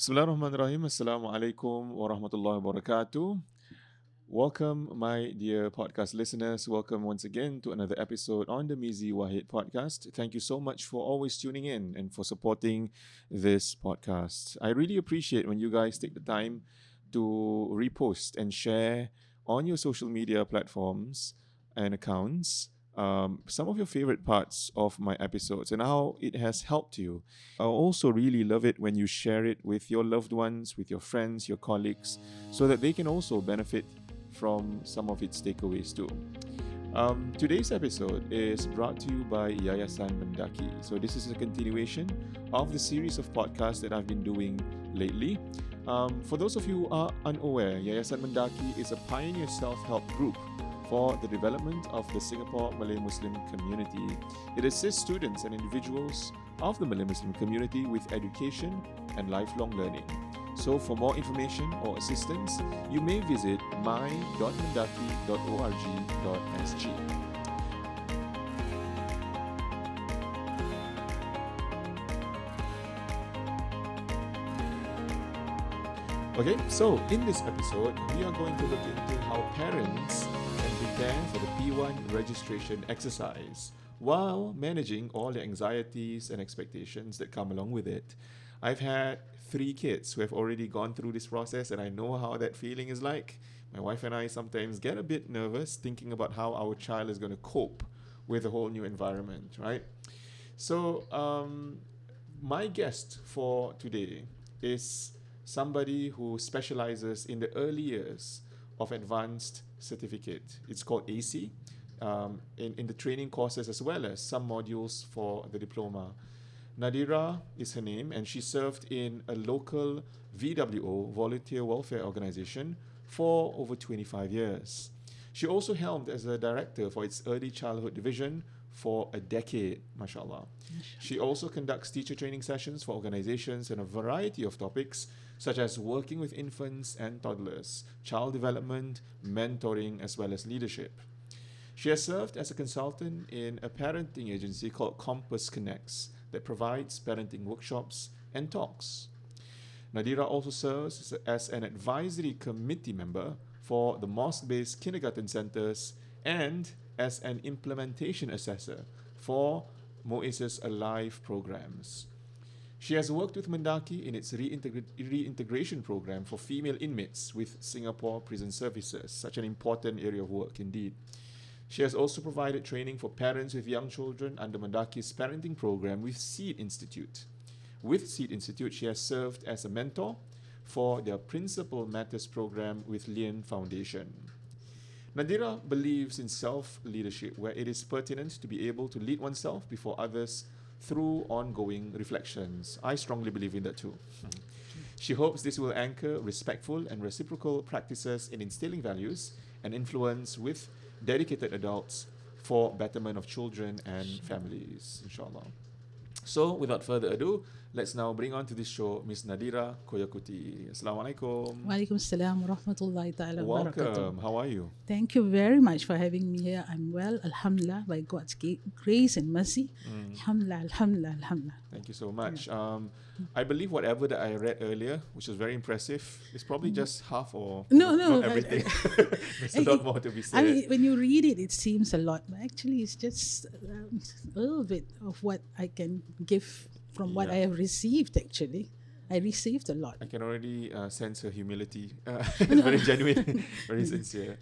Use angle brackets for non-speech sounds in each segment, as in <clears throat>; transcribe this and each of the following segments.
Bismillahirrahmanirrahim. Assalamualaikum warahmatullahi wabarakatuh. Welcome, my dear podcast listeners. Welcome once again to another episode on the Mizi Wahid podcast. Thank you so much for always tuning in and for supporting this podcast. I really appreciate when you guys take the time to repost and share on your social media platforms and accounts um, some of your favorite parts of my episodes and how it has helped you. I also really love it when you share it with your loved ones, with your friends, your colleagues, so that they can also benefit from some of its takeaways too. Um, today's episode is brought to you by Yayasan Mendaki. So, this is a continuation of the series of podcasts that I've been doing lately. Um, for those of you who are unaware, Yayasan Mendaki is a pioneer self help group for the development of the Singapore Malay Muslim community. It assists students and individuals of the Malay Muslim community with education and lifelong learning. So, for more information or assistance, you may visit my.mendaki.org.sg. Okay, so in this episode, we are going to look into how parents prepare for the P1 registration exercise while managing all the anxieties and expectations that come along with it. I've had three kids who have already gone through this process, and I know how that feeling is like. My wife and I sometimes get a bit nervous thinking about how our child is going to cope with a whole new environment, right? So, um, my guest for today is somebody who specializes in the early years of advanced certificate. It's called AC um, in, in the training courses as well as some modules for the diploma. Nadhira is her name, and she served in a local VWO, volunteer welfare organization, for over 25 years. She also helmed as a director for its early childhood division for a decade, mashallah. She also conducts teacher training sessions for organizations in a variety of topics, such as working with infants and toddlers, child development, mentoring, as well as leadership. She has served as a consultant in a parenting agency called Compass Connects that provides parenting workshops and talks. Nadhira also serves as an advisory committee member for the mosque based kindergarten centers and as an implementation assessor for MUIS's aLIVE programs. She has worked with Mendaki in its reintegra- reintegration program for female inmates with Singapore Prison Services, such an important area of work indeed. She has also provided training for parents with young children under Mendaki's parenting program with Seed Institute. With Seed Institute, she has served as a mentor for their Principal Matters program with Lien Foundation. Nadhira believes in self leadership, where it is pertinent to be able to lead oneself before others through ongoing reflections. I strongly believe in that too. <laughs> She hopes this will anchor respectful and reciprocal practices in instilling values and influence with dedicated adults for betterment of children and families, inshallah. So, without further ado, let's now bring on to this show Miss Nadhira Koyakutty. Assalamualaikum. Walaikum salam wa rahmatullahi ta'ala wa barakatuh. Welcome. How are you? Thank you very much for having me here. I'm well, alhamdulillah, by God's grace and mercy. Alhamdulillah, alhamdulillah, alhamdulillah. Thank you so much. Um, I believe whatever that I read earlier, which was very impressive, is probably just half or No, not no, I- everything. <laughs> <laughs> There's a I- lot more to be said. I mean, when you read it, it seems a lot, but actually, it's just um, a little bit of what I can give from what Yeah. I have received, actually. I received a lot. I can already uh, sense her humility. Uh, <laughs> <laughs> it's very genuine, very sincere.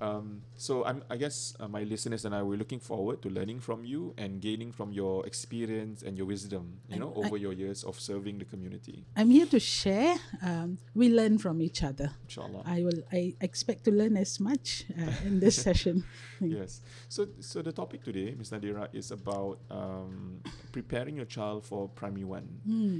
Um, so I'm, I guess uh, my listeners and I were looking forward to learning from you and gaining from your experience and your wisdom, you know, I- over your years of serving the community. I'm here to share. Um, we learn from each other. Inshallah. I will. I expect to learn as much uh, in this <laughs> session. Yes. So, so the topic today, Ms. Nadhira, is about um, preparing your child for primary one.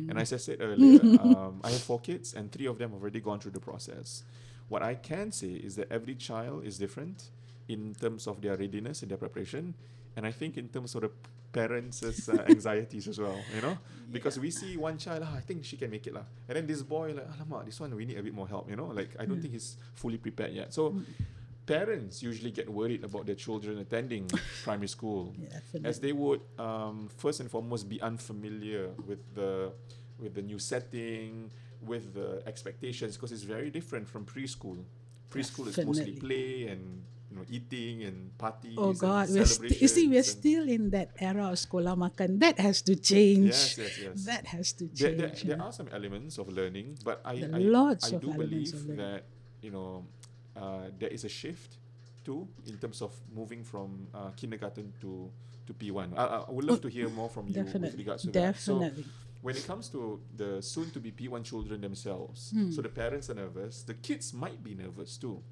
And as I said earlier, um, <laughs> I have four kids, and three of them have already gone through the process. What I can say is that every child is different in terms of their readiness and their preparation, and I think in terms of the parents' uh, <laughs> anxieties as well. You know, because we see one child, ah, I think she can make it lah, and then this boy like, alamak, this one we need a bit more help. You know, like I don't think he's fully prepared yet. So parents usually get worried about their children attending <laughs> primary school Yeah, as they would um, first and foremost be unfamiliar with the with the new setting with the expectations because it's very different from preschool. Preschool is mostly play and you know eating and parties. Oh God, we're st- you see, we're still in that era of sekolah makan. That has to change. Yes, yes, yes. That has to change. there, you there are some elements of learning, but I I, I do believe that you know uh, there is a shift too in terms of moving from uh, kindergarten to to P1. I, I I would love to hear more from you with Definitely, regards to that. So definitely. When it comes to the soon to be P1 children themselves, Hmm. so the parents are nervous, the kids might be nervous too.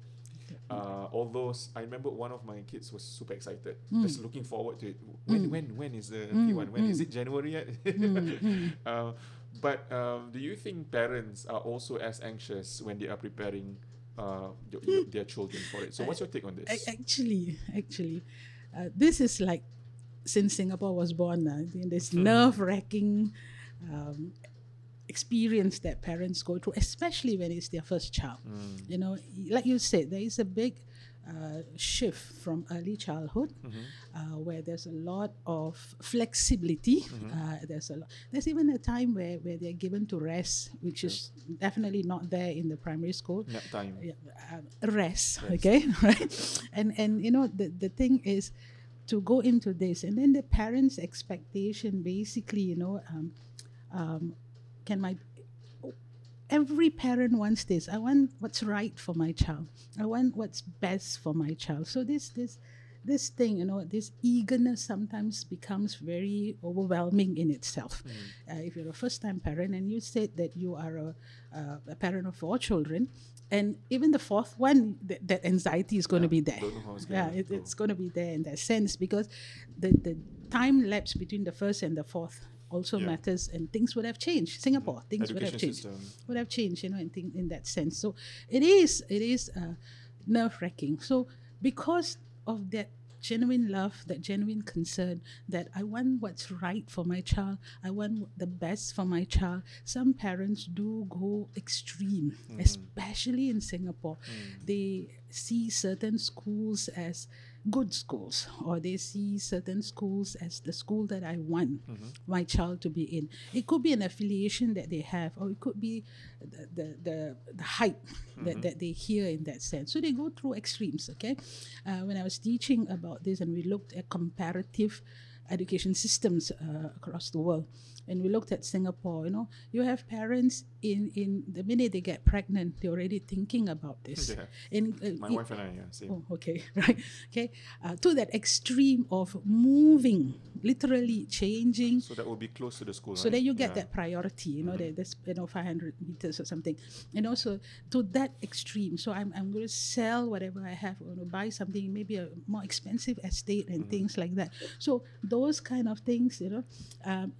Uh, although I remember one of my kids was super excited, Hmm. just looking forward to it. When when when is the Mm, P1? When is mm. it January yet? Mm, <laughs> uh, but um, do you think parents are also as anxious when they are preparing uh, your, their children for it? So what's your take on this? Actually, actually, uh, this is like since Singapore was born. Uh, I think this Hmm. nerve wracking um, experience that parents go through, especially when it's their first child. Mm. You know, like you said, there is a big uh, shift from early childhood Mhm. uh, where there's a lot of flexibility. Mm-hmm. Uh, there's a lot. There's even a time where, where they're given to rest, which is definitely not there in the primary school Nap time. yeah, uh, rest, Rest. okay <laughs> right and and you know the, the thing is to go into this and then the parents expectation basically you know um, um, can my every parent wants this. I want what's right for my child. I want what's best for my child. So this this this thing you know this eagerness sometimes becomes very overwhelming in itself. Uh, if you're a first time parent and you said that you are a, uh, a parent of four children and even the fourth one th- that anxiety is going to Yeah, be there. Don't know how it's yeah it, it's going to be there in that sense because the the time lapse between the first and the fourth also Yeah. matters and things would have changed mm-hmm. singapore things would have changed system. would have changed, you know, in, thing, in that sense. So it is it is uh, nerve wracking. So because of that genuine love, that genuine concern, that I want what's right for my child, I want the best for my child. Some parents do go extreme, mm-hmm. especially in Singapore. Mm. They see certain schools as good schools or they see certain schools as the school that I want my child to be in. It could be an affiliation that they have or it could be the the, the, the hype that, that they hear in that sense. So they go through extremes, okay? Uh, when I was teaching about this and we looked at comparative education systems uh, across the world and we looked at Singapore, you know, you have parents in, in the minute they get pregnant, they're already thinking about this. Yeah. In, uh, My i- wife and I, yeah, same. Oh, okay, <laughs> right. Okay, uh, to that extreme of moving, literally changing, So that will be close to the school, so right? that you get Yeah. that priority. You know, that there's you know 500 meters or something, and also to that extreme. So I'm I'm going to sell whatever I have. To buy something, maybe a more expensive estate and things like that. So those kind of things, you know. Um,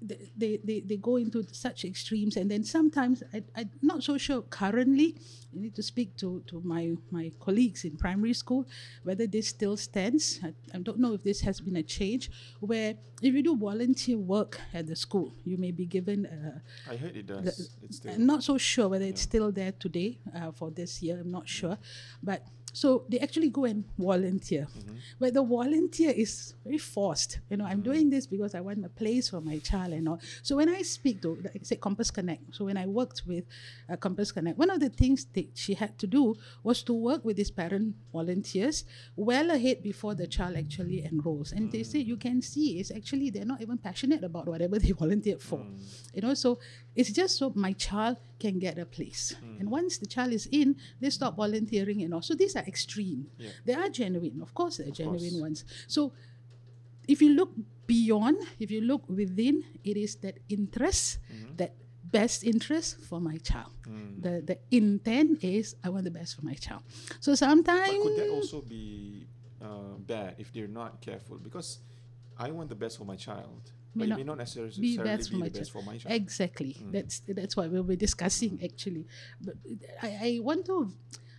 they, they, they, go into such extremes and then sometimes I, I'm not so sure currently i need to speak to, to my, my colleagues in primary school whether this still stands I, I don't know if this has been a change where if you do volunteer work at the school you may be given a, I heard it does. it's still. I'm not so sure whether it's still there today uh, for this year. I'm not sure, but so they actually go and volunteer, Mm-hmm. but the volunteer is very forced. You know, I'm Mm. doing this because I want a place for my child and all. So when I speak to, like said, Compass Connect. So when I worked with uh, Compass Connect, one of the things that she had to do was to work with these parent volunteers well ahead before the child actually enrolls. And they say you can see it's actually they're not even passionate about whatever <laughs> they volunteered for. Mm. You know, so it's just so my child can get a place. And once the child is in, they stop volunteering and all. So these are extreme. Yeah. They are genuine. Of course, they're genuine course. ones. So if you look beyond, if you look within, it is that interest, that best interest for my child. Mm. The the intent is I want the best for my child. So sometimes But could that also be uh, bad if they're not careful? Because I want the best for my child, May not may not necessarily be be, best for my best child. for my child. Exactly. That's that's what we'll be discussing actually. But I, I want to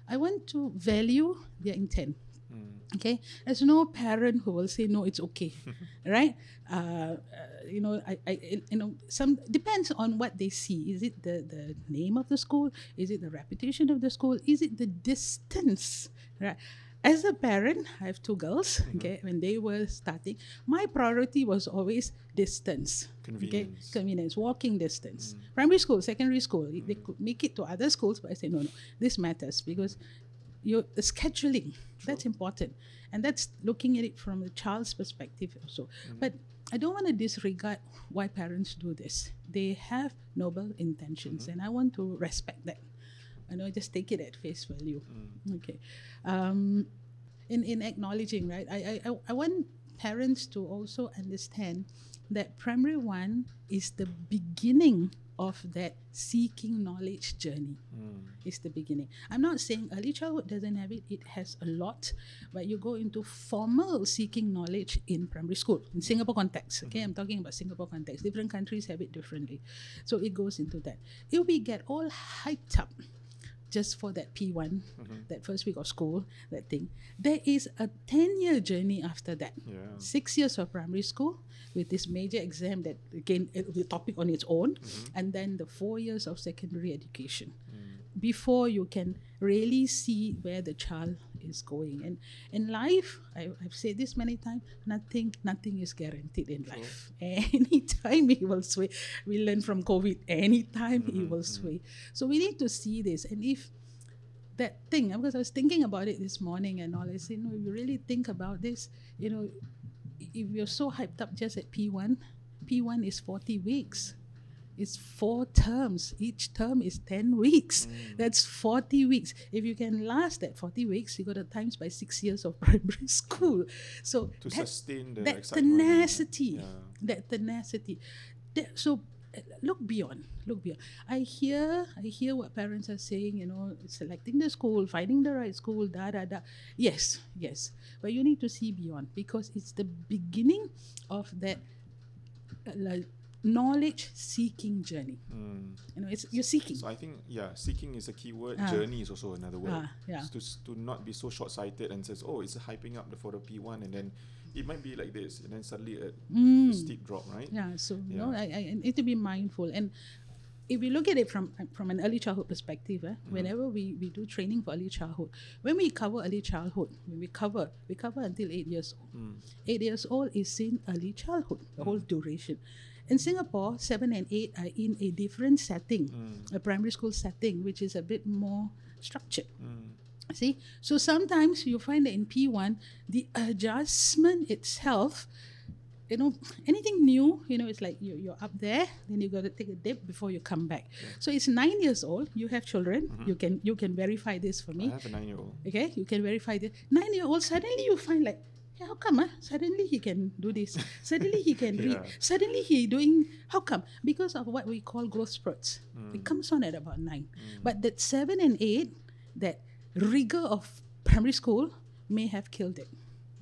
I want to value their intent. Mm. Okay, there's no parent who will say no, it's okay, <laughs> right? Uh, uh, you know, I, I, you know, some depends on what they see. Is it the the name of the school? Is it the reputation of the school? Is it the distance? Right. As a parent, I have two girls. Mm-hmm. Okay, when they were starting, my priority was always distance. Convenience. Okay, convenience, walking distance. Mm. Primary school, secondary school, they mm. could make it to other schools, but I say no, no, this matters because your the scheduling that's important, and that's looking at it from the child's perspective also. Mm. But I don't want to disregard why parents do this. They have noble intentions, mm-hmm. and I want to respect that. I know, just take it at face value. Mm. Okay. Um, in, in acknowledging, right, I, I, I- want parents to also understand that primary one is the beginning of that seeking knowledge journey. Mm. Is the beginning. I'm not saying early childhood doesn't have it, it has a lot, but you go into formal seeking knowledge in primary school, in Singapore context. Okay, mm-hmm. I'm talking about Singapore context. Different countries have it differently. So it goes into that. If we get all hyped up just for that P1, mm-hmm. that first week of school, that thing. There is a 10 year journey after that. Yeah. Six years of primary school with this major exam that, again, it will be a topic on its own, mm-hmm. and then the four years of secondary education mm. before you can really see where the child is going. And in life, I, I've said this many times, nothing, nothing is guaranteed in life. <laughs> Anytime it will sway. We learn from COVID, anytime it mm-hmm, will mm-hmm. sway. So we need to see this. And if that thing, because I was thinking about it this morning and all, I said, no, if you really think about this, you know, if you're so hyped up just at P1, P1 is 40 weeks. It's four terms. Each term is 10 weeks. That's 40 weeks. If you can last that 40 weeks, you got to times by six years of <laughs> primary school. So To that, sustain the that tenacity, Yeah. that tenacity. That, so look beyond, look beyond. I hear, I hear what parents are saying. You know, selecting the school, finding the right school, da da da. Yes, yes, but you need to see beyond because it's the beginning of that uh, like, knowledge-seeking journey. You know, it's you're seeking. Mm. So I think yeah, seeking is a key word. Ah. Journey is also another word. Ah, yeah. To to not be so short sighted and says, oh, it's hyping up the for the P one, and then it might be like this, and then suddenly a, a steep drop, right? Mm. Yeah, so you know, Yeah. I, I need to be mindful. And if we look at it from from an early childhood perspective, eh, Mm-hmm. whenever we, we do training for early childhood, when we cover early childhood, when we cover, we cover until eight years old. Mm. Eight years old is in early childhood, the whole duration. In Singapore, seven and eight are in a different setting, Mm. a primary school setting, which is a bit more structured. Mm. See, so sometimes you find that in P1, the adjustment itself, you know, anything new, you know, it's like you, you're up there, then you got to take a dip before you come back. So it's nine years old. You have children. You can you can verify this for me. I have a nine year old. Okay, you can verify this. Nine year old suddenly you find like, "Hey, how come? Ah, suddenly he can do this. <laughs> Suddenly he can read. Yeah. Suddenly he doing. How come? Because of what we call growth spurts. It comes on at about nine. But that seven and eight, that rigor of primary school may have killed it.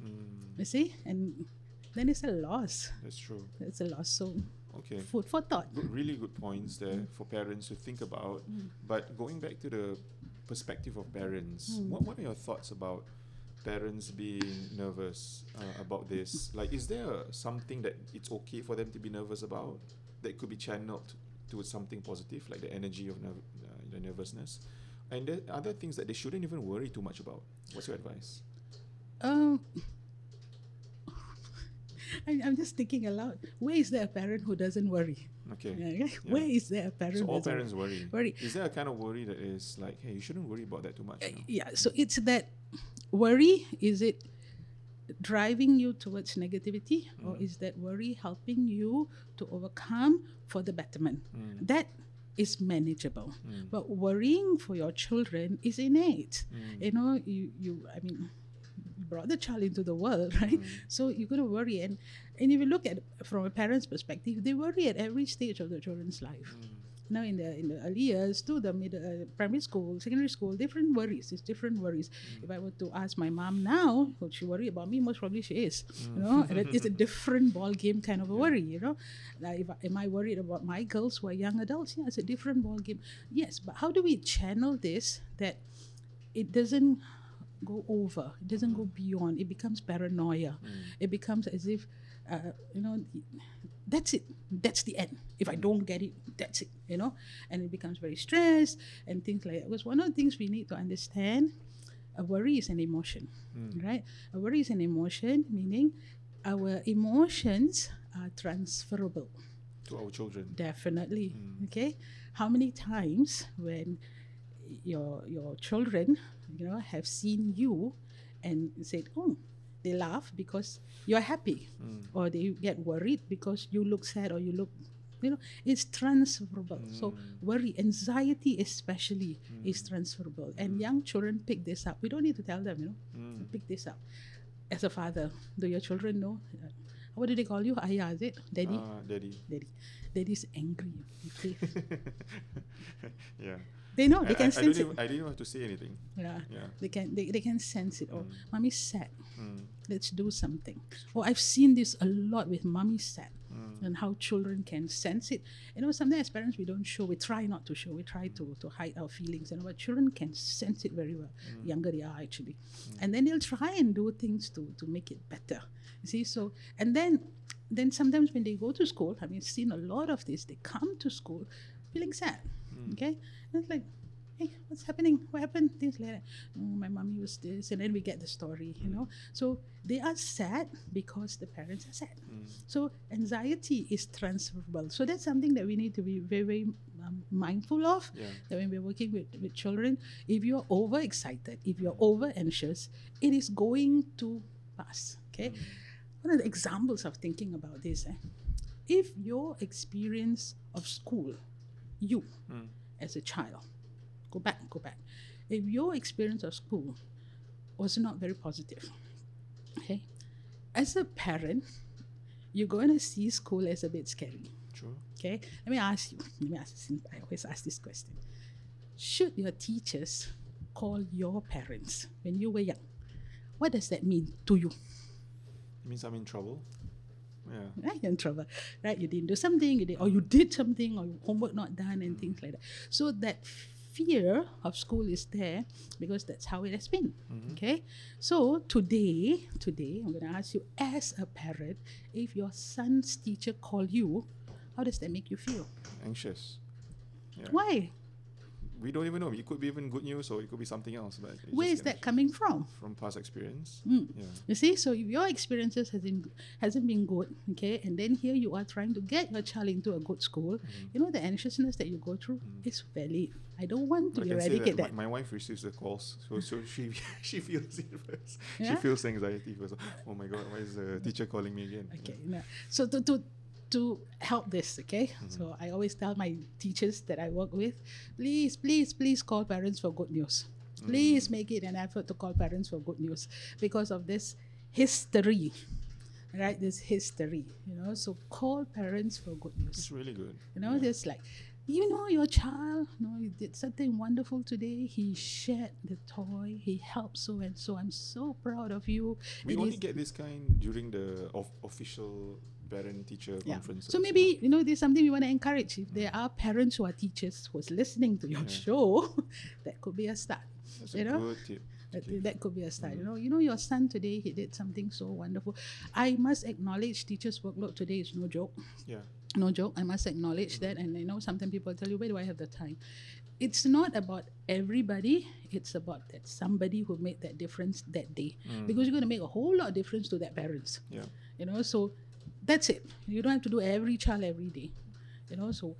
Mm, You see, and then it's a loss. that's true. It's a loss. So Okay. food for thought. Good, really good points there for parents to think about. But going back to the perspective of parents, what, what are your thoughts about parents being nervous uh, about this? Like, is there something that it's okay for them to be nervous about that could be channeled towards something positive, like the energy of nerv- uh, the nervousness? And there are other things that they shouldn't even worry too much about. What's your advice? Um, <laughs> I, I'm just thinking aloud. Where is there a parent who doesn't worry? Okay. Yeah. Where is there a parent? So all parents worry. worry? Is there a kind of worry that is like, hey, you shouldn't worry about that too much? know? Yeah. So it's that worry. Is it driving you towards negativity, or Mm. is that worry helping you to overcome for the betterment? Mm. That is manageable. But worrying for your children is innate. Mm. You know, you, you I mean, you brought the child into the world, <laughs> right? So you're going to worry. And, and if you look at from a parent's perspective, they worry at every stage of the children's life. Now, in the in the early years to the middle, uh, primary school, secondary school, different worries. It's different worries. If I were to ask my mom now, would she worry about me? Most probably she is. You know, and it's a different ball game kind of a worry. You know, like if am I worried about my girls who are young adults? Yeah, it's a different ball game. Yes, but how do we channel this that it doesn't go over, it doesn't go beyond, it becomes paranoia. It becomes as if, uh, you know, that's it, that's the end. If I don't get it, that's it, you know, and it becomes very stressed and things like that. Because one of the things we need to understand a worry is an emotion, hmm. right? A worry is an emotion, meaning our emotions are transferable. To our children. Definitely. Hmm. Okay. How many times when your your children, you know, have seen you and said, "Oh," they laugh because you're happy, mm. or they get worried because you look sad or you look. You know, it's transferable. So mm. worry, anxiety especially mm. is transferable, and young children pick this up. We don't need to tell them. You know, pick this up. As a father, do your children know? Uh, what do they call you? Ayah, is it? Daddy? Uh, daddy. Daddy. Daddy's angry. <laughs> Yeah. They know, they I, can I sense don't it. even, I didn't have to say anything. Yeah. Yeah. They can they, they can sense it. Oh, Mm. mommy's sad. Mm. Let's do something. Oh, I've seen this a lot with mommy sad Mm. and how children can sense it. You know, sometimes as parents we don't show, we try not to show, we try to, to hide our feelings, you know, but children can sense it very well. Mm. Younger they are actually. And then they'll try and do things to, to make it better. You see, so and then then sometimes when they go to school, I mean seen a lot of this, they come to school feeling sad. Mm. Okay? It's like hey, what's happening? What happened? Things like that. Oh, my mommy was this, and then we get the story, you know. So they are sad because the parents are sad. Mm. So anxiety is transferable. So that's something that we need to be very, very um, mindful of. Yeah. That when we're working with, with children, if you're overexcited, if you're over anxious, it is going to pass. Okay. One of the examples of thinking about this, eh, if your experience of school, you Mm. As a child, go back, go back. If your experience of school was not very positive, okay, as a parent, you're going to see school as a bit scary. True. Okay, let me ask you. Let me ask. this- I always ask this question: Should your teachers call your parents when you were young? What does that mean to you? It means I'm in trouble. Yeah. Right, you're in trouble. Right, you didn't do something, you did, or you did something, or your homework not done, and things like that. So that fear of school is there because that's how it has been. Mm-hmm. Okay, so today, today I'm going to ask you, as a parent, if your son's teacher call you, how does that make you feel? Anxious. Yeah. Why? We don't even know. It could be even good news or it could be something else. But Where is that coming from? From past experience. Mm. Yeah. You see, so if your experiences hasn't hasn't been good, okay, and then here you are trying to get your child into a good school, you know the anxiousness that you go through is valid. I don't want to I eradicate that, that. My, my wife receives the calls, so so <laughs> she she feels it first. She feels anxiety first. Oh my god, why is the teacher calling me again? Yeah. Okay, no. so to to to help this, okay, mm-hmm. so I always tell my teachers that I work with, please, please, please call parents for good news. Mm-hmm. Please make it an effort to call parents for good news because of this history, right? This history, you know. So call parents for good news. It's really good. You know, Yeah. just like, you know, your child, you know, he did something wonderful today. He shared the toy. He helped so and so. I'm so proud of you. We It only get this kind during the of official parent teacher yeah. conferences. So maybe you know there's something we want to encourage. If there are parents who are teachers who's listening to your Yeah. show, <laughs> that could be a start. That's you a know? good tip. That, Okay. that could be a start. You know, you know your son today he did something so wonderful. I must acknowledge teachers' workload today is no joke. Yeah. No joke i must acknowledge that. And i know sometimes people tell you where do i have the time? It's not about everybody. It's about that somebody who made that difference that day. Mm. Because you're going to make a whole lot of difference to that parents. Yeah. you know so that's it. You don't have to do every child every day. You know so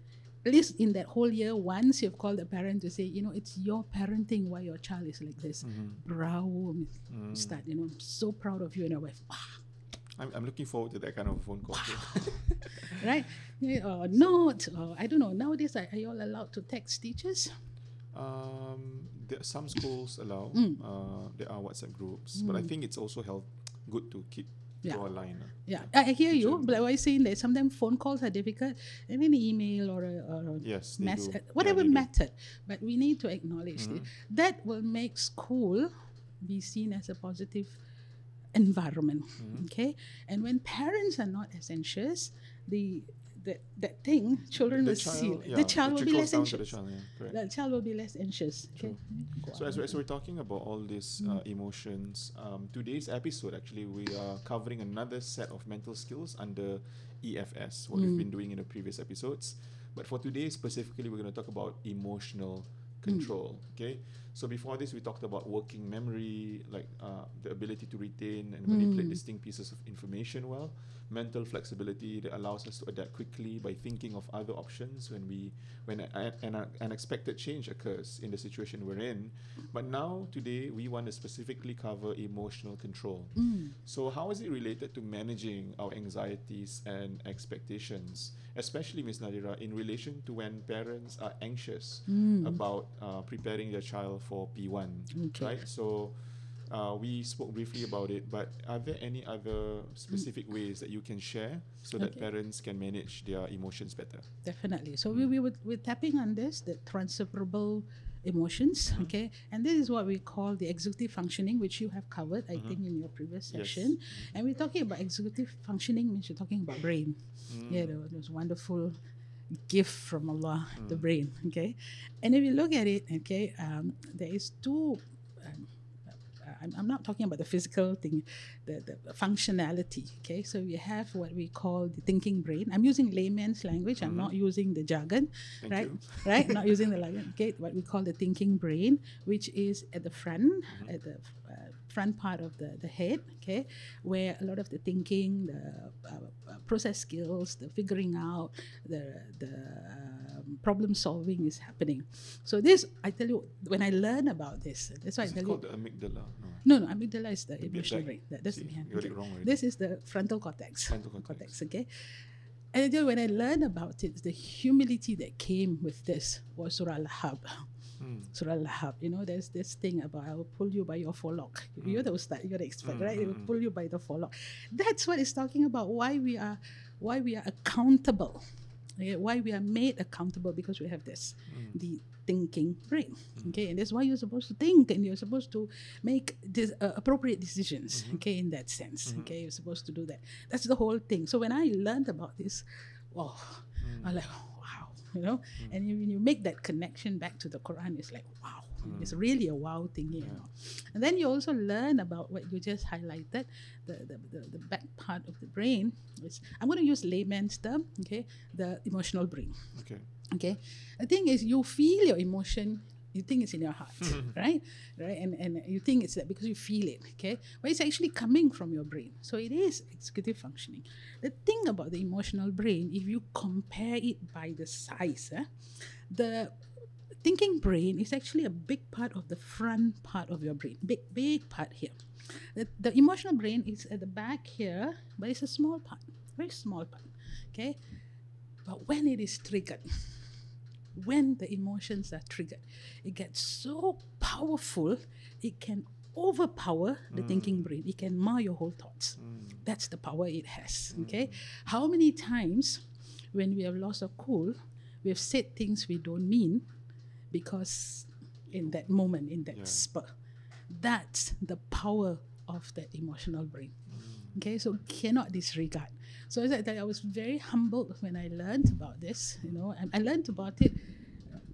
at least in that whole year once you've called a parent to say you know it's your parenting why your child is like this. Mm-hmm. Bravo Miss mm. start you know i'm so proud of you and your wife. Wow I'm, I'm looking forward to that kind of phone call. too. <laughs> right? Yeah, note, or I don't know. Nowadays, are, are you all allowed to text teachers? um, there, some schools allow. Mm. Uh, there are WhatsApp groups, but I think it's also help good to keep Yeah. draw a line. uh. Yeah, I I hear you, but I was saying that sometimes phone calls are difficult, and an email or a, or a Yes, mess, uh, Yeah, whatever do. method. But we need to acknowledge it. Mm-hmm. that will make school be seen as a positive environment. Mm-hmm. Okay, and when parents are not as anxious, the that that thing children The will see child, it. yeah, the child will be less to the anxious. child, yeah. The child will be less anxious. Okay. So as, as we're talking about all these Mm. uh, emotions, um, today's episode actually we are covering another set of mental skills under EFS, what Mm. we've been doing in the previous episodes. But for today specifically, we're going to talk about emotional control. Okay, so before this we talked about working memory, like uh, the ability to retain and manipulate distinct pieces of information well, mental flexibility that allows us to adapt quickly by thinking of other options when we when an unexpected change occurs in the situation we're in. But now today we want to specifically cover emotional control. So how is it related to managing our anxieties and expectations, especially Ms. Nadhira, in relation to when parents are anxious about uh, preparing their child for P1, Okay. right? So uh, we spoke briefly about it, but are there any other specific ways that you can share so that Okay. parents can manage their emotions better? Definitely. So we, we would, we're tapping on this, the transferable emotions, okay? And this is what we call the executive functioning, which you have covered, I think, in your previous Yes. session. And we're talking about executive functioning means you're talking about brain. Yeah, the- those wonderful gift from Allah, the brain, okay? And if you look at it, okay, um, there is two I'm, I'm not talking about the physical thing, the, the functionality. Okay, so we have what we call the thinking brain. I'm using layman's language. I'm not using the jargon, Thank right? you. <laughs> Right, not using the jargon. Okay, what we call the thinking brain, which is at the front, at the uh, front part of the, the head. Okay, where a lot of the thinking, the uh, uh, process skills, the figuring out, the the um, problem solving is happening. So this, I tell you, when I learn about this, that's why Is I tell you. called the amygdala? No, No. no, amygdala is the emotional brain. That, that's See, behind. you got okay. wrong already. This is the frontal cortex. Frontal cortex. okay. And I tell you, when I learned about it, the humility that came with this was Surah Al-Lahab. Hmm. Surah Al-Lahab. You know, there's this thing about I will pull you by your forelock. Hmm. You're the ustad, you're the expert, right? It will pull you by the forelock. That's what it's talking about. Why we are, why we are accountable. Okay? Why we are made accountable because we have this, Hmm. the thinking brain. Okay, and that's why you're supposed to think and you're supposed to make this, uh, appropriate decisions. Mm-hmm. Okay, in that sense. Okay, you're supposed to do that. That's the whole thing. So when I learned about this, oh, Mm. I'm like, wow, you know. And when you make that connection back to the Quran, it's like, wow, it's Mm. really a wow thing, you know. And then you also learn about what you just highlighted, the the, the, the back part of the brain. Is, I'm going to use layman's term, okay, the emotional brain. Okay. Okay, the thing is, you feel your emotion. You think it's in your heart, <laughs> <laughs> right? Right, and and you think it's that because you feel it, okay? But it's actually coming from your brain, so it is executive functioning. The thing about the emotional brain, if you compare it by the size, eh, the thinking brain is actually a big part of the front part of your brain, big big part here. The, the emotional brain is at the back here, but it's a small part, very small part. Okay, but when it is triggered, when the emotions are triggered, it gets so powerful, it can overpower the mm. thinking brain. It can mar your whole thoughts. Mm. That's the power it has. Mm. Okay. How many times when we have lost our cool, we have said things we don't mean because in that moment, in that Yeah. spur. That's the power of that emotional brain. Okay, so cannot disregard. So as I, I was very humbled when I learned about this. You know, and I learned about it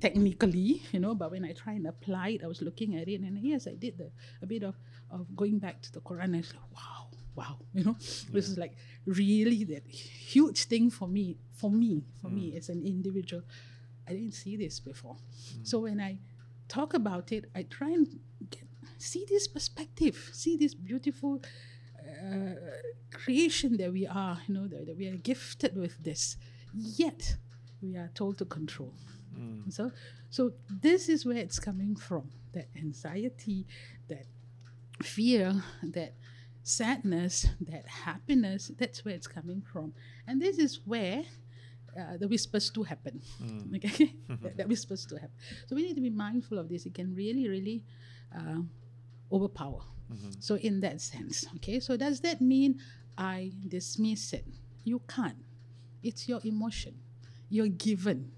technically, you know, but when I try and apply it, I was looking at it, and yes, I did the, a bit of, of going back to the Quran. I was like, wow, wow, you know, this is like really that huge thing for me, for me, for me mm. as an individual. I didn't see this before. So when I talk about it, I try and get, see this perspective, see this beautiful uh, creation that we are, you know, that, that we are gifted with this. Yet we are told to control. So, so this is where it's coming from. That anxiety, that fear, that sadness, that happiness. That's where it's coming from, and this is where. Uh, the whispers do happen. <laughs> Okay, <laughs> that, that whispers do happen. So we need to be mindful of this. It can really, really uh, overpower. So in that sense, okay. So does that mean I dismiss it? You can't. It's your emotion. You're given.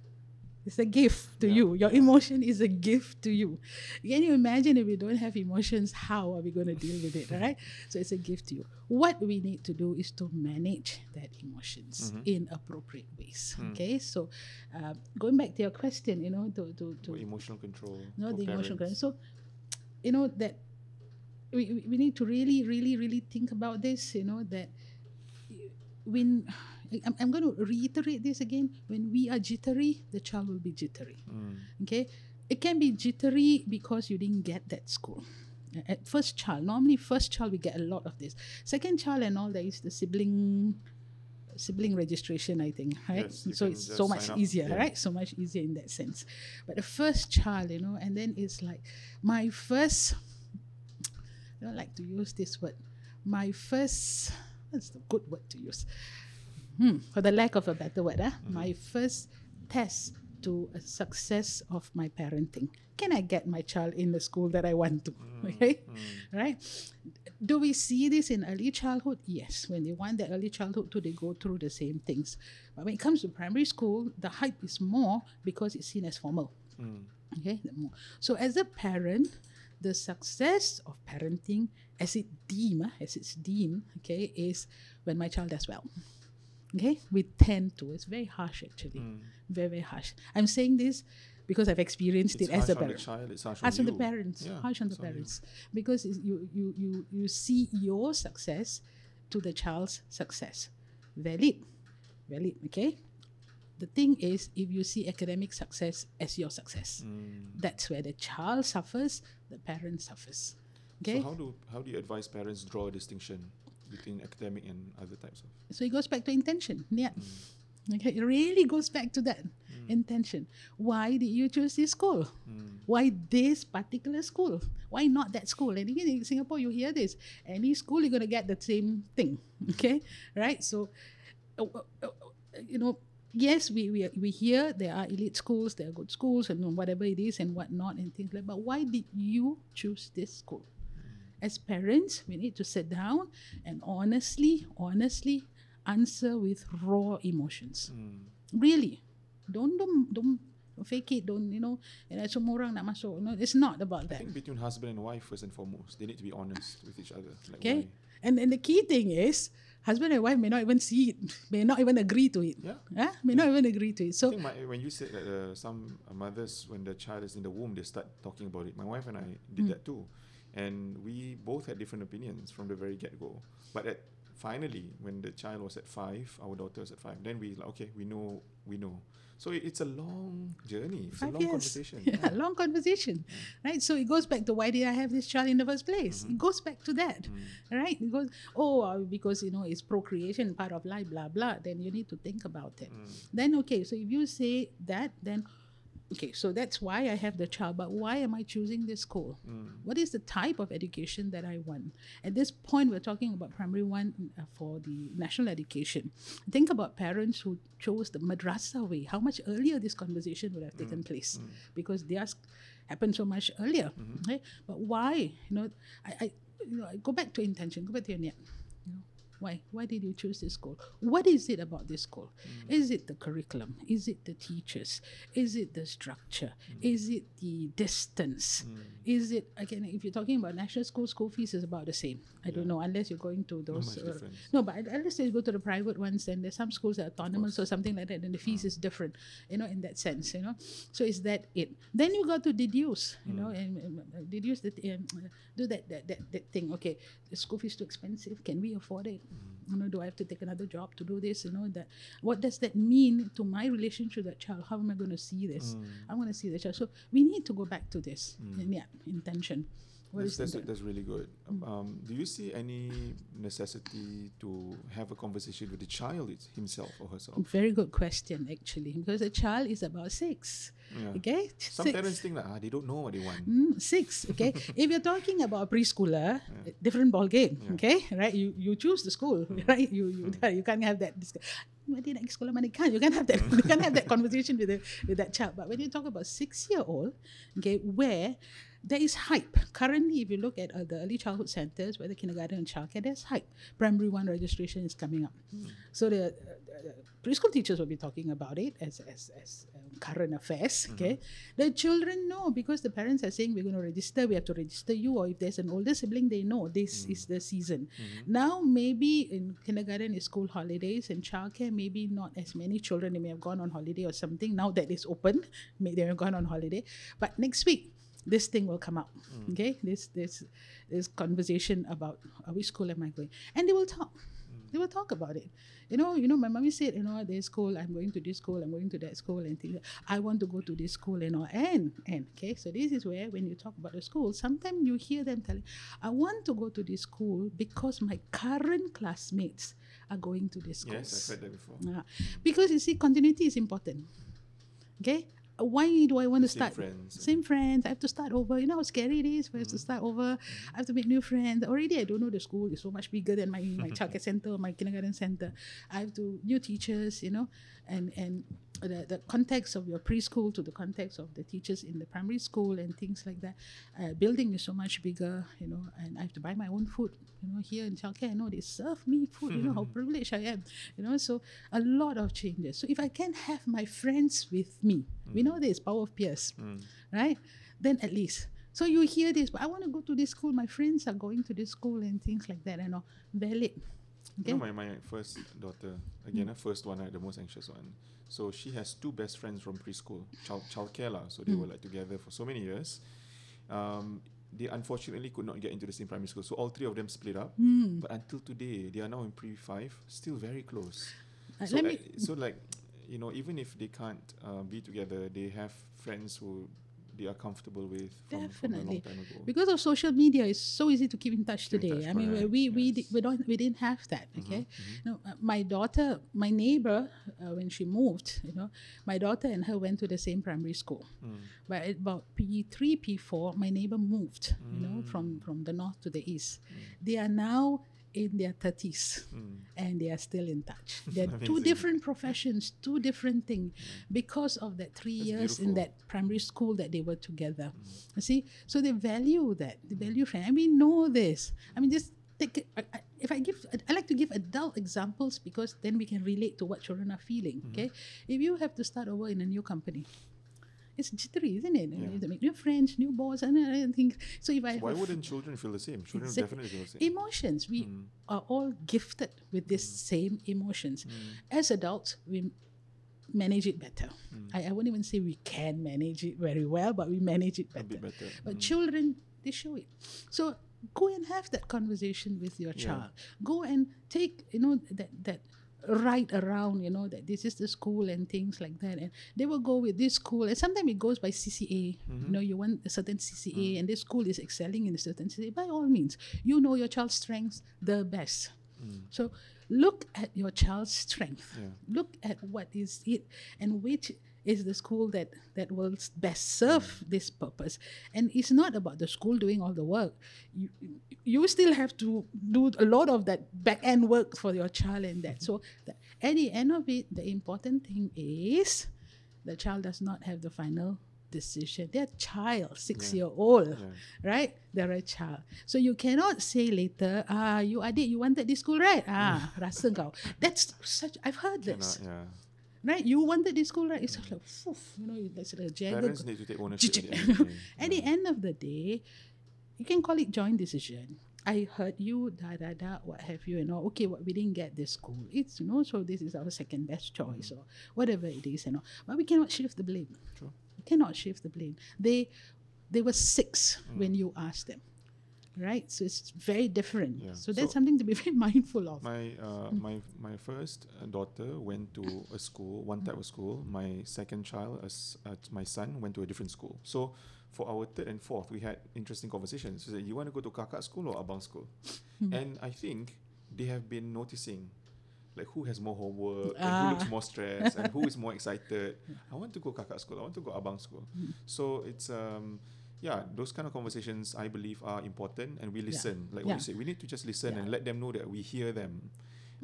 It's a gift to you. Your emotion is a gift to you. Can you imagine if we don't have emotions, how are we going to deal with it, right? <laughs> So it's a gift to you. What we need to do is to manage that emotions in appropriate ways. Okay, so uh, going back to your question, you know, to to, to emotional control. no, the emotional parents. connection. So, you know that we- we need to really, really, really think about this. You know that when I'm, I'm going to reiterate this again. When we are jittery, the child will be jittery. Mm. Okay, it can be jittery because you didn't get that school. At first child, normally first child we get a lot of this. Second child and all there is the sibling sibling registration, I think, right? Yes, so it's so much easier, yeah. right? So much easier in that sense. But the first child, you know, and then it's like my first. I don't like to use this word. My first. What's the good word to use? Hmm, for the lack of a better word, ah, Mm-hmm. my first test to a success of my parenting. Can I get my child in the school that I want to? Mm-hmm. <laughs> Okay, right? Do we see this in early childhood? Yes. When they want their early childhood too, they go through the same things. But when it comes to primary school, the hype is more because it's seen as formal. Mm. Okay. So as a parent, the success of parenting, as it deem, ah, as it's deemed, okay, is when my child does well. Okay, we tend to. It's very harsh actually, very very harsh. I'm saying this because I've experienced It's it as a on the parent. child. It's harsh, Harsh on on the parents. Yeah, harsh on the parents. Because you, you, you, you see your success to the child's success. Valid. Valid, okay? The thing is, if you see academic success as your success, Mm. that's where the child suffers, the parent suffers. Okay? So how do how do you advise parents draw a distinction between academic and other types of? So it goes back to intention. Yeah. Mm. Okay. It really goes back to that intention. Why did you choose this school? Mm. Why this particular school? Why not that school? And again, in Singapore, you hear this. Any school, you're going to get the same thing. <laughs> Okay. Right. So, uh, uh, uh, you know, yes, we, we, we hear there are elite schools, there are good schools, and whatever it is, and whatnot, and things like But why did you choose this school? As parents, we need to sit down and honestly, honestly answer with raw emotions. Mm. Really. Don't don't don't fake it, don't you know, and semua orang nak masuk. No, it's not about I that. think between husband and wife first and foremost, they need to be honest with each other. Like Okay? why? And and the key thing is husband and wife may not even see it, <laughs> may not even agree to it. Yeah. Huh? May not even agree to it. I So think my, when you said that uh, some mothers, when the child is in the womb, they start talking about it. My wife and I did Mm. that too, and we both had different opinions from the very get go. But at finally, when the child was at five, our daughter was at five, then we like okay, we know, we know. So it, it's a long journey. It's a long years. conversation. <laughs> Yeah, long conversation, right? So it goes back to why did I have this child in the first place? Mm-hmm. It goes back to that, mm-hmm. right? It goes, oh, uh, because you know it's procreation, part of life, blah blah. Then you need to think about it. Mm. Then okay, so if you say that, then okay, so that's why I have the child. But why am I choosing this school? Hmm. What is the type of education that I want? At this point, we're talking about primary one uh, for the national education. Think about parents who chose the madrasa way. How much earlier this conversation would have taken hmm. place hmm. because theirs happened so much earlier. Mm-hmm. right? But why? You know, I, I, you know, I go back to intention. Go back to your niat. Why? Why did you choose this school? What is it about this school? Is it the curriculum? Is it the teachers? Is it the structure? Is it the distance? Is it again? If you're talking about national school, school fees is about the same. I don't know unless you're going to those. uh, no, but unless you go to the private ones, and there's some schools that are autonomous or something like that, then the fees is different. You know, in that sense, you know. So is that it? Then you got to deduce, you know, and, and, uh, deduce that um, do that, that that that thing. Okay, the school fees too expensive. Can we afford it? You know, do I have to take another job to do this? You know that. What does that mean to my relationship with that child? How am I going to see this? I'm going to see the child. So we need to go back to this. And yeah, intention. That's, that's, that's really good. Mm. Um, do you see any necessity to have a conversation with the child himself or herself? Very good question, actually, because a child is about six. Yeah. Okay, Some six. parents think that ah, they don't know what they want. Mm, six. Okay, <laughs> if you're talking about a preschooler, different ball game. Yeah. Okay, right? You you choose the school, <laughs> right? You you you can't have that. Disc- Madi nak pergi sekolah mana kan? You can't have that. <laughs> you can't have that conversation with the, with that child. But when you talk about six year old, okay, where there is hype. Currently, if you look at uh, the early childhood centers, whether kindergarten and childcare, there's hype. Primary one registration is coming up. So the, uh, the preschool teachers will be talking about it as as, as um, current affairs. Okay, the children know because the parents are saying we're going to register. We have to register you, or if there's an older sibling, they know this is the season. Now maybe in kindergarten is school holidays and childcare, maybe not as many children. They may have gone on holiday or something. Now that it's open, may they have gone on holiday. But next week, this thing will come out. Okay, this this this conversation about uh, which school am I going, and they will talk. They will talk about it. You know, you know, my mommy said, you know, this school, I'm going to this school, I'm going to that school, and things. I want to go to this school, and know, and and okay. So this is where when you talk about the school, sometimes you hear them telling, I want to go to this school because my current classmates are going to this school. Yes, I've heard that before. Uh, because you see, continuity is important. Okay? Why do I want to Same start? friends. Same friends. I have to start over. You know how scary it is. I have to start over. I have to make new friends. Already, I don't know the school. is so much bigger than my my <laughs> childcare center, my kindergarten center. I have to new teachers. You know, and and the, the context of your preschool to the context of the teachers in the primary school and things like that. Uh, building is so much bigger. You know, and I have to buy my own food. You know, here in childcare, I know they serve me food. You know how <laughs> privileged I am. You know, so a lot of changes. So if I can have my friends with me, we know this power of peers, right? Then at least. So you hear this, but I want to go to this school. My friends are going to this school and things like that. You know, valid. Okay. You know, my, my first daughter, again, the first one, right, the most anxious one. So she has two best friends from preschool, child childcare lah. So they were like together for so many years. Um, they unfortunately could not get into the same primary school. So all three of them split up. Hmm. But until today, they are now in pre five, still very close. Uh, so, let uh, so like, you know, even if they can't uh, be together, they have friends who they are comfortable with from, from a long Definitely. time ago. because of social media it's so easy to keep in touch Keep in today touch, i mean correct, we we, di- we don't we didn't have that Mm-hmm, okay no, uh, my daughter my neighbor uh, when she moved you know my daughter and her went to the same primary school Mm. but at about p3 p4 my neighbor moved you know Mm. from from the north to the east they are now in their 30s Mm. and they are still in touch. <laughs> They're two different professions two different things because of that three That's years in that primary school that they were together. You see? So they value that. They value friend I mean, know this. I mean just take it, I, I, if i give i like to give adult examples because then we can relate to what children are feeling Mm-hmm. okay? If you have to start over in a new company it's jittery, isn't it? Yeah. to make new friends, new boss, and everything. So if I Why wouldn't children feel the same? Children Exact- definitely feel the same. emotions, we Mm. are all gifted with these same emotions. Mm. As adults, we manage it better. Mm. I, I won't even say we can manage it very well, but we manage it A better. bit better. But Mm. children, they show it. So go and have that conversation with your Yeah. child. Go and take, you know, that that right around, you know, that this is the school and things like that. And they will go with this school. And sometimes it goes by CCA. Mm-hmm. You know, you want a certain CCA Mm. and this school is excelling in a certain CCA. By all means, you know your child's strengths the best. So look at your child's strength. Yeah. Look at what is it and which is the school that that will best serve this purpose. And it's not about the school doing all the work. You you still have to do a lot of that back end work for your child and that. So the, at the end of it, the important thing is the child does not have the final decision. They're a child, six year old Yeah. right? They're a child. So you cannot say later, ah, you adik, you wanted this school, right? Ah, rasa kau. That's such, I've heard Cannot, this, yeah. Right? You wanted this school, right? It's like, you know, that's a jagger. Parents need to take ownership. <laughs> at the end of the day. The end of the day, you can call it joint decision. I heard you, da da da, what have you, and all. Okay, what we didn't get this school. It's you know, so this is our second best choice or whatever it is, you know. But we cannot shift the blame. True. We cannot shift the blame. They they were six mm. when you asked them. Right? So it's very different. Yeah. So that's So- something to be <laughs> very mindful of. My uh, my my first uh, daughter went to a school, one type of school. My second child, as uh, my son, went to a different school. So for our third and fourth, we had interesting conversations. You want to go to kakak school or abang school? And I think they have been noticing. Like who has more homework, and who looks Ah. more stressed, and who is more <laughs> excited. I want to go kakak school. I want to go abang school. So it's um, yeah, those kind of conversations I believe are important, and we listen. Like what you Yeah. say, we need to just listen Yeah. and let them know that we hear them.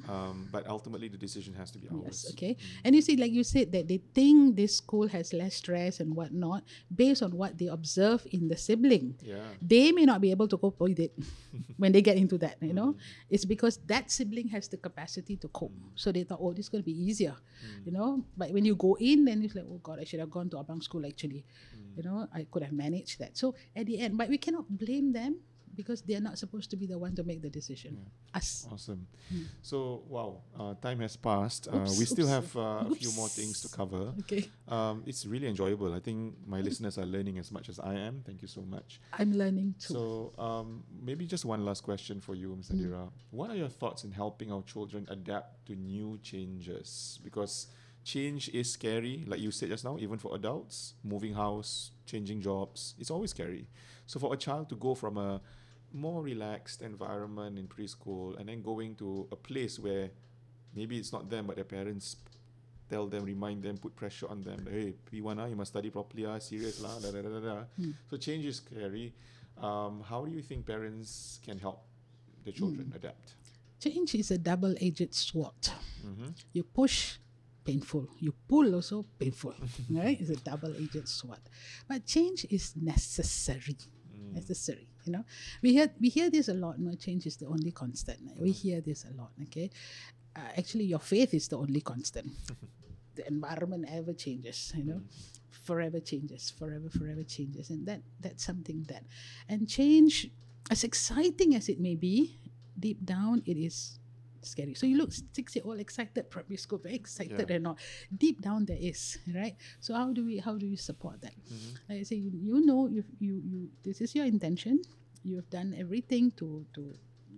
Um, but ultimately, the decision has to be ours. Yes, okay. And you see, like you said, that they think this school has less stress and whatnot based on what they observe in the sibling. Yeah. They may not be able to cope with it <laughs> when they get into that, you know. Mm. It's because that sibling has the capacity to cope. Mm. So they thought, oh, this is going to be easier, mm. you know. But when you go in, then it's like, oh God, I should have gone to Abang school actually. You know, I could have managed that. So at the end, but we cannot blame them because they're not supposed to be the one to make the decision. Us. Awesome. So, wow, uh, time has passed. uh, Oops, we still oops. have uh, a few more things to cover. Okay. Um, it's really enjoyable. I think my listeners are learning as much as I am. Thank you so much. I'm learning too. So, um, maybe just one last question for you, Ms. Nadhira. What are your thoughts in helping our children adapt to new changes? Because change is scary, like you said just now, even for adults, moving house, changing jobs, it's always scary. So, for a child to go from a more relaxed environment in preschool and then going to a place where maybe it's not them, but their parents tell them, remind them, put pressure on them. Hey, P1, ah, you must study properly, ah, serious lah, da, da, da, da, da. So change is scary. Um, how do you think parents can help the children adapt? Change is a double-edged sword. Mm-hmm. You push, painful. You pull, also painful. <laughs> right? It's a double-edged sword. But change is necessary. Necessary. You know, we hear we hear this a lot. No, change is the only constant. We hear this a lot. Okay, uh, actually, your faith is the only constant. <laughs> the environment ever changes. You know, forever changes. Forever, forever changes, and that that's something that, and change, as exciting as it may be, deep down it is scary. So you look six year old excited primary school, very excited Yeah. and all. Deep down there is right. So how do we how do you support that? Mm-hmm. Like I say, you, you know you you you this is your intention. You've done everything to to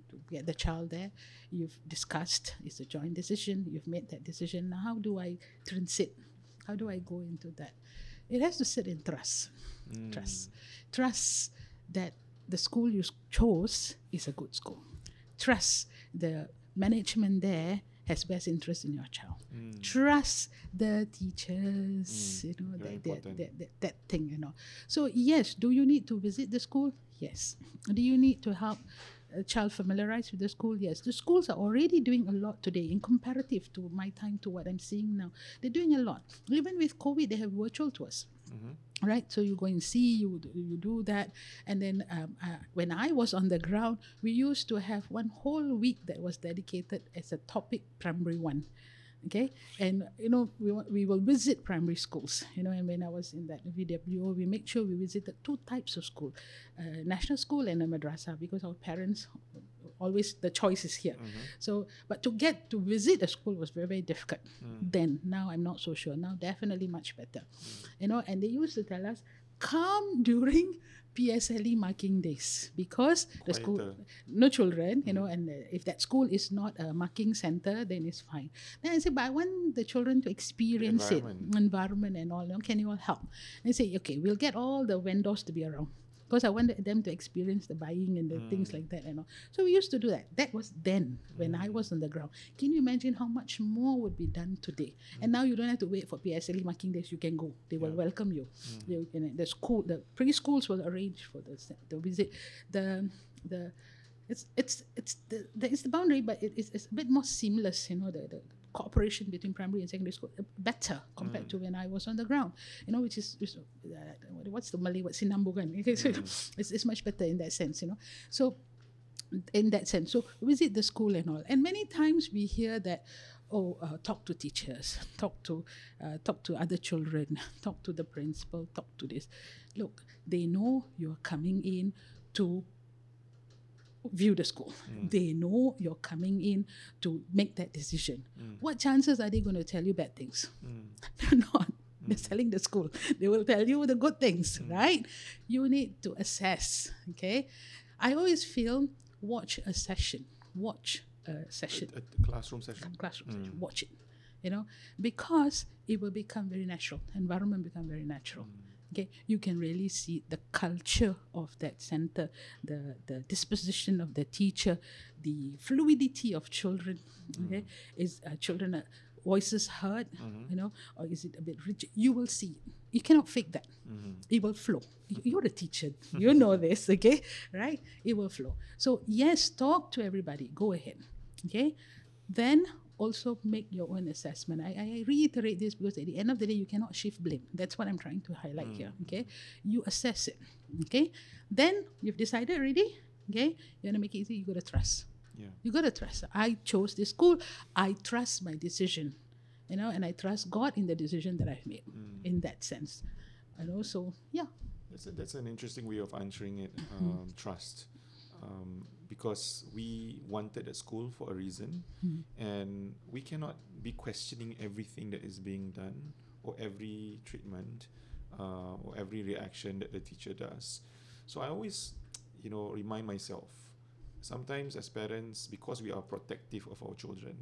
to get the child there. You've discussed. It's a joint decision. You've made that decision. Now how do I transit? How do I go into that? It has to sit in trust. Trust. Trust that the school you chose is a good school. Trust the management there has best interest in your child. Mm. Trust the teachers, mm. you know, that, that, that, that, that thing, you know. So, yes, do you need to visit the school? Yes. Do you need to help a child familiarize with the school? Yes. The schools are already doing a lot today in comparative to my time to what I'm seeing now. They're doing a lot. Even with COVID, they have virtual tours mm-hmm. Right? So you go and see you you do that. And then um, uh, when i was on the ground we used to have one whole week that was dedicated as a topic primary one okay? And you know we, we will visit primary schools you know and when i was in that vwo we make sure we visited two types of school uh, national school and a madrasa because our parents always the choice is here. Mm-hmm. So but to get to visit a school was very very difficult mm. then. Now i'm not so sure. Now definitely much better. Mm. You know and they used to tell us come during <laughs> PSLE marking days because the school Quieter. no children you know and uh, if that school is not a marking center then it's fine. Then I said but I want the children to experience it environment. environment and all. You know, can you all help? And they say okay we'll get all the vendors to be around because I wanted them to experience the buying and the things mm. like that and all. So we used to do that. That was then when I mm. was on the ground. Can you imagine how much more would be done today? And now you don't have to wait for PSLE marking days. You can go. They will welcome you. Mm. They, know, the school, the preschools will arrange for the the visit. The the it's it's it's the, the it's the boundary, but it, it's, it's a bit more seamless. You know the, the cooperation between primary and secondary school uh, better compared to when I was on the ground. You know, which is, is uh, what's the Malay word sinambungan. Okay, <laughs> so it's, it's much better in that sense. You know, so in that sense. So visit the school and all. And many times we hear that, oh, uh, talk to teachers, <laughs> talk to, uh, talk to other children, <laughs> talk to the principal, talk to this. Look, they know you're coming in to view the school. Mm. They know you're coming in to make that decision. Mm. What chances are they going to tell you bad things? Mm. <laughs> They're not. They're selling the school. They will tell you the good things, right? You need to assess. Okay. I always feel watch a session. Watch a session A, a classroom session. classroom session. Watch it, you know, because it will become very natural. Environment become very natural. Okay, you can really see the culture of that center, the the disposition of the teacher, the fluidity of children. Okay, is uh, children uh, voices heard, you know, or is it a bit rigid? You will see. You cannot fake that. It will flow. <laughs> You're a teacher. You know this, okay? Right? It will flow. So yes, talk to everybody. Go ahead. Okay? Then also make your own assessment. I, I reiterate this because at the end of the day, you cannot shift blame. That's what I'm trying to highlight here. Okay? You assess it. Okay? Then you've decided already. Okay? You want to make it easy, you got to trust. Yeah. You got to trust. I chose this school. I trust my decision. You know, and I trust God in the decision that I've made in that sense. And also, yeah. That's, a, that's an interesting way of answering it. Mm-hmm. Um, trust. um, because we wanted a school for a reason, and we cannot be questioning everything that is being done or every treatment uh, or every reaction that the teacher does. So I always, you know, remind myself. Sometimes as parents, because we are protective of our children,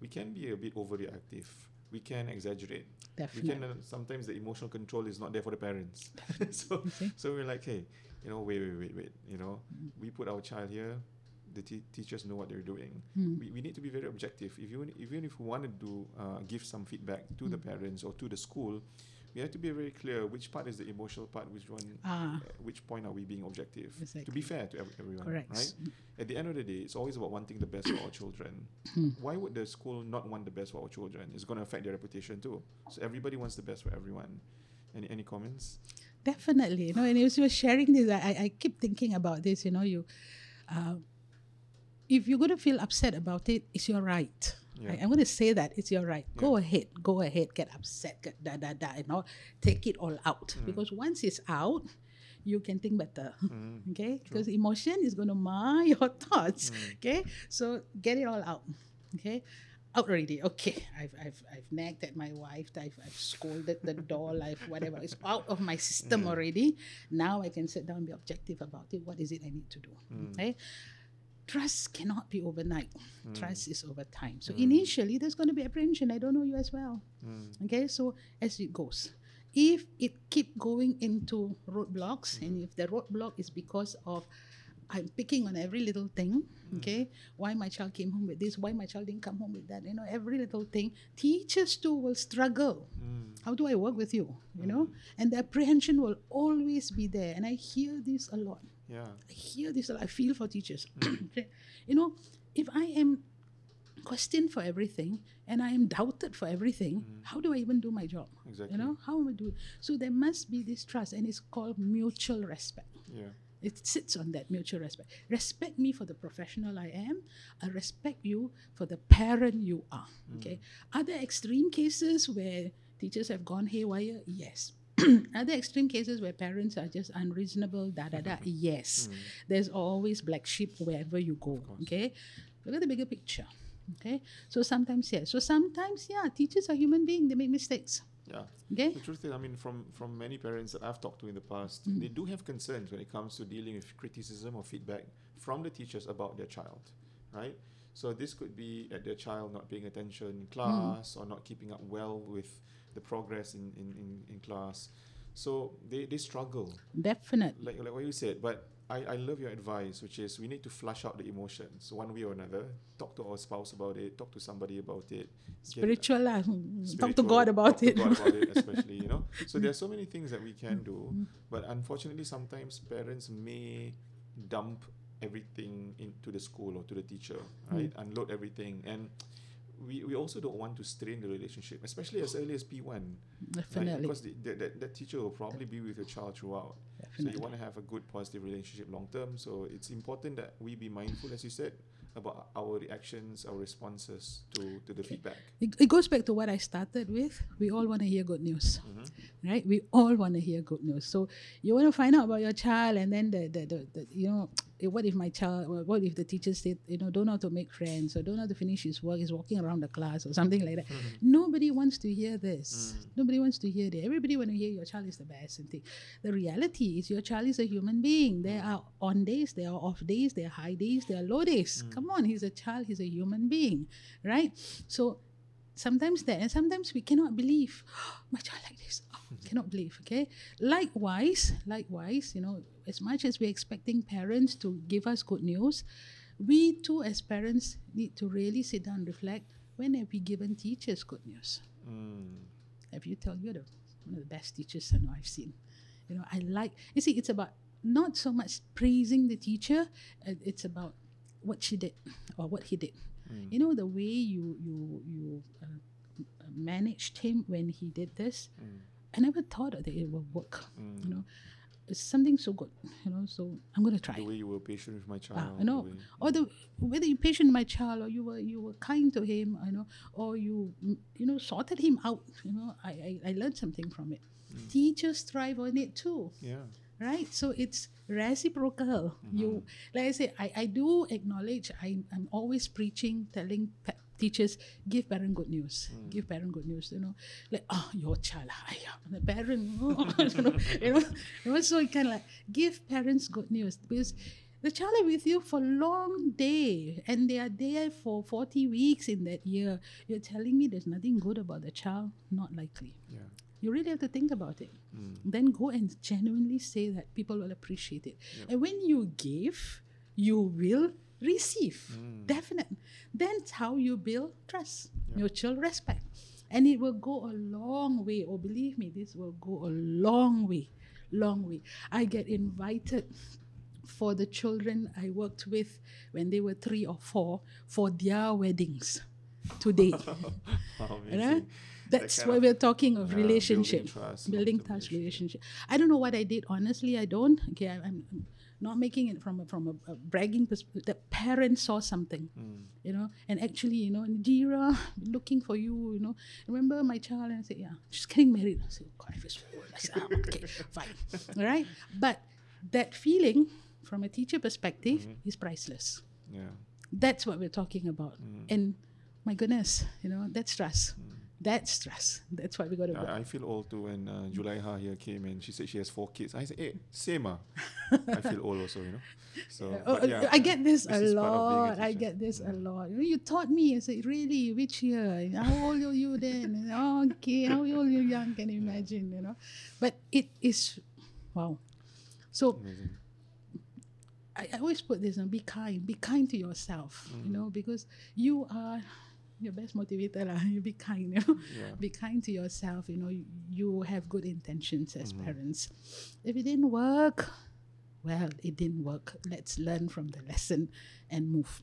we can be a bit overreactive. We can exaggerate. Definitely. We can uh, sometimes the emotional control is not there for the parents. <laughs> so see? so we're like, hey, you know, wait, wait, wait, wait. You know, we put our child here. The te- teachers know what they're doing. Mm. We, we need to be very objective. If you even if we want to do uh, give some feedback to the Mm. parents or to the school, we have to be very clear which part is the emotional part, which one, Ah, uh, which point are we being objective. To be fair to ev- everyone, correct. right? At the end of the day, it's always about wanting the best for our children. Hmm. Why would the school not want the best for our children? It's going to affect their reputation too. So everybody wants the best for everyone. Any any comments? Definitely, you know, and as you were sharing this, I, I- keep thinking about this. You know, you, uh, if you're going to feel upset about it, it's your right. Yeah. I, am going to say that it's your right. Go ahead, go ahead, get upset, get da da da, you know, take it all out. Mm. Because once it's out, you can think better. Mm. <laughs> Okay, because emotion is going to mar <laughs> your thoughts. Mm. Okay, so get it all out. Okay, out already. Okay, I've I've I've nagged at my wife. I've I've scolded the doll. <laughs> I've whatever. It's out of my system Mm. already. Now I can sit down and be objective about it. What is it I need to do? Mm. Okay. Trust cannot be overnight. Mm. Trust is over time. So initially, there's going to be apprehension. I don't know you as well. Mm. Okay, so as it goes, if it keep going into roadblocks, and if the roadblock is because of I'm picking on every little thing, hmm. okay, why my child came home with this, why my child didn't come home with that, you know, every little thing, teachers too will struggle. Mm. How do I work with you, you know? Hmm. And the apprehension will always be there, and I hear this a lot. Yeah. I hear this a lot. I feel for teachers. Hmm. <coughs> Okay. you know, if I am questioned for everything and I am doubted for everything, how do I even do my job? Exactly. You know, how am I doing? So there must be this trust, and it's called mutual respect. Yeah. It sits on that mutual respect. Respect me for the professional I am. I respect you for the parent you are. Mm. Okay. Are there extreme cases where teachers have gone haywire? Yes. <clears throat> are there extreme cases where parents are just unreasonable? Da da da. Mm. Yes. There's always black sheep wherever you go. Okay. Look at the bigger picture. Okay. So sometimes yes. So sometimes yeah, teachers are human beings. They make mistakes. Yeah. Okay. The truth is, I mean, from from many parents that I've talked to in the past, Mm. they do have concerns when it comes to dealing with criticism or feedback from the teachers about their child, right? So this could be at their child not paying attention in Mm. class or not keeping up well with the progress in, in, in, in class. So they, they struggle, Definitely. like like what you said. But I, I love your advice, which is we need to flush out the emotions one way or another. Talk to our spouse about it. Talk to somebody about it. get- Spiritual. Talk to God about talk to it. God about it, <laughs> especially, you know. So there are so many things that we can do, mm-hmm. but unfortunately, sometimes parents may dump everything into the school or to the teacher, right? Mm. Unload everything, and we, we also don't want to strain the relationship, especially as early as P one, right? Definitely. Because the, the, that, that teacher will probably be with your child throughout. So Definitely. you want to have a good positive relationship long term. So it's important that we be mindful, as you said, about our reactions, our responses to, to the feedback. It, it goes back to what I started with. We all want to hear good news, Mm-hmm. right? We all want to hear good news. So you want to find out about your child, and then the, the, the, the you know, Eh, what if my child, what if the teacher said, you know, don't know how to make friends or don't know how to finish his work, is walking around the class or something like that. Mm-hmm. Nobody wants to hear this. Mm. Nobody wants to hear that. Everybody want to hear your child is the best and thing. The reality is your child is a human being. There mm. are on days, there are off days, there are high days, there are low days. Mm. Come on, he's a child, he's a human being, right? So sometimes that and sometimes we cannot believe <gasps> my child like this oh, cannot believe okay likewise likewise you know as much as we're expecting parents to give us good news we too as parents need to really sit down and reflect when have we given teachers good news Mm. have you tell you're the one of the best teachers I know I've seen. You know, I like you see, it's about not so much praising the teacher, uh, it's about what she did or what he did. Mm. You know, the way you you you uh, uh, managed him when he did this. Mm. I never thought that it would work. Mm. You know, it's something so good. You know, so I'm gonna try. The way you were patient with my child. Ah, I the know. way- Or the whether you patient my child or you were you were kind to him, you know, or you mm, you know sorted him out. You know, I I, I learned something from it. Mm. Teachers thrive on it too. Yeah. right? So it's reciprocal. You, like I say, I, I do acknowledge. I I'm always preaching, telling pa- teachers, give parent good news. Give parent good news. You know, like oh your child, ayah, the parent, <laughs> you know, <laughs> you know, so you can like give parents good news because. The child are with you for a long day and they are there for 40 weeks in that year. You're telling me there's nothing good about the child? Not likely. Yeah. You really have to think about it. Mm. Then go and genuinely say that people will appreciate it. And when you give, you will receive. Mm. Definite. That's how you build trust, mutual respect. And it will go a long way. Or believe me, this will go a long way. Long way. I get invited for the children I worked with when they were three or four for their weddings today. <laughs> That's why we're talking of yeah, relationship, building trust, building trust relationship. I don't know what I did. Honestly, I don't. Okay, I, I'm not making it from a, from a, a bragging perspective. The parents saw something, Mm. you know, and actually, you know, Jira <laughs> looking for you. You know, remember my child? And I said, yeah, she's getting married. I said, oh, God, I feel. I said, "Ah, okay, <laughs> fine, all right. But that feeling from a teacher perspective Mm-hmm. is priceless. Yeah. That's what we're talking about. Mm. And my goodness, you know, that's trust. That's stress. That's what we got to I, I feel old too when uh, Julaiha here came and she said she has four kids. I said, hey, same ah. <laughs> I feel old also, you know. So Oh, but yeah, I get this, a this is part of being a lot. I get this a lot. You, taught me. I said, really? Which year? How old are you then? And, oh, okay. How old are you young? Can you imagine? You know, but it is, wow. So amazing. I, I always put this: on be kind. Be kind to yourself. Mm. You know, because you are your best motivator. lah. <laughs> You be kind. You know, Yeah. be kind to yourself. You know, you, you have good intentions as Mm-hmm. parents. If it didn't work, well, it didn't work. Let's learn from the lesson and move.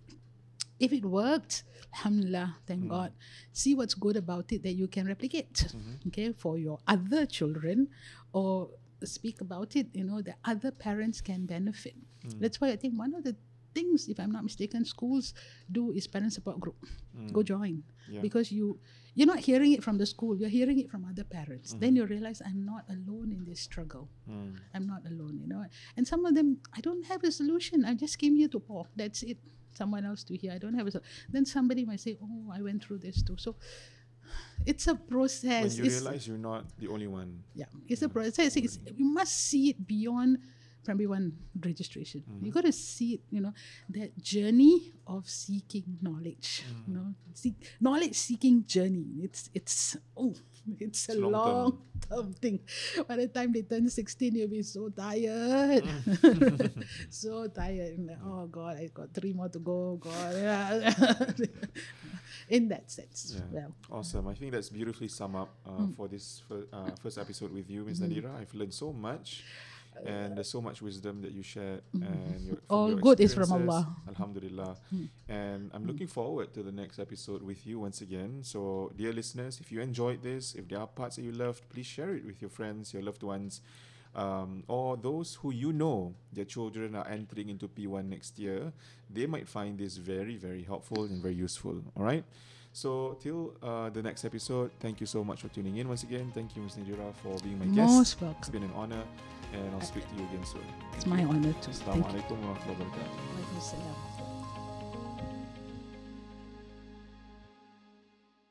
If it worked, alhamdulillah, thank Mm. God. See what's good about it that you can replicate, Mm-hmm. okay, for your other children or speak about it, you know, that other parents can benefit. Mm. That's why I think one of the things, if I'm not mistaken, schools do is parent support group. Go join Mm. Yeah. because you you're not hearing it from the school you're hearing it from other parents Mm-hmm. then you realize i'm not alone in this struggle Mm. i'm not alone you know and some of them i don't have a solution i just came here to pour that's it someone else to hear i don't have a sol- then somebody might say oh i went through this too so it's a process. When you it's, realize you're not the only one. yeah it's a process it's, you must see it beyond primary one registration. You mm-hmm. got to see you know that journey of seeking knowledge you mm. know. Seek knowledge seeking journey. It's it's oh it's a It's long long term. term thing. By the time they turn 16 you'll be so tired. Mm. <laughs> So tired. Like, oh god i got three more to go. God <laughs> in that sense Yeah. well. Awesome. I think that's beautifully sum up uh, mm. for this uh, first episode with you, Ms. Mm-hmm. Nadhira. I've learned so much. And there's so much wisdom that you shared, and your, All good is from. Allah. Alhamdulillah. And I'm looking forward to the next episode with you once again. So, dear listeners, if you enjoyed this, if there are parts that you loved, please share it with your friends, your loved ones, um, or those who you know their children are entering into P1 next year. They might find this very, very helpful and very useful. All right. So till uh, the next episode, thank you so much for tuning in once again. Thank you, Ms. Nadhira, for being my guest. most It's welcome been an honor, and I'll speak to you again soon. it's my honor to. thank you Assalamualaikum warahmatullahi wabarakatuh. Waalaikumsalam.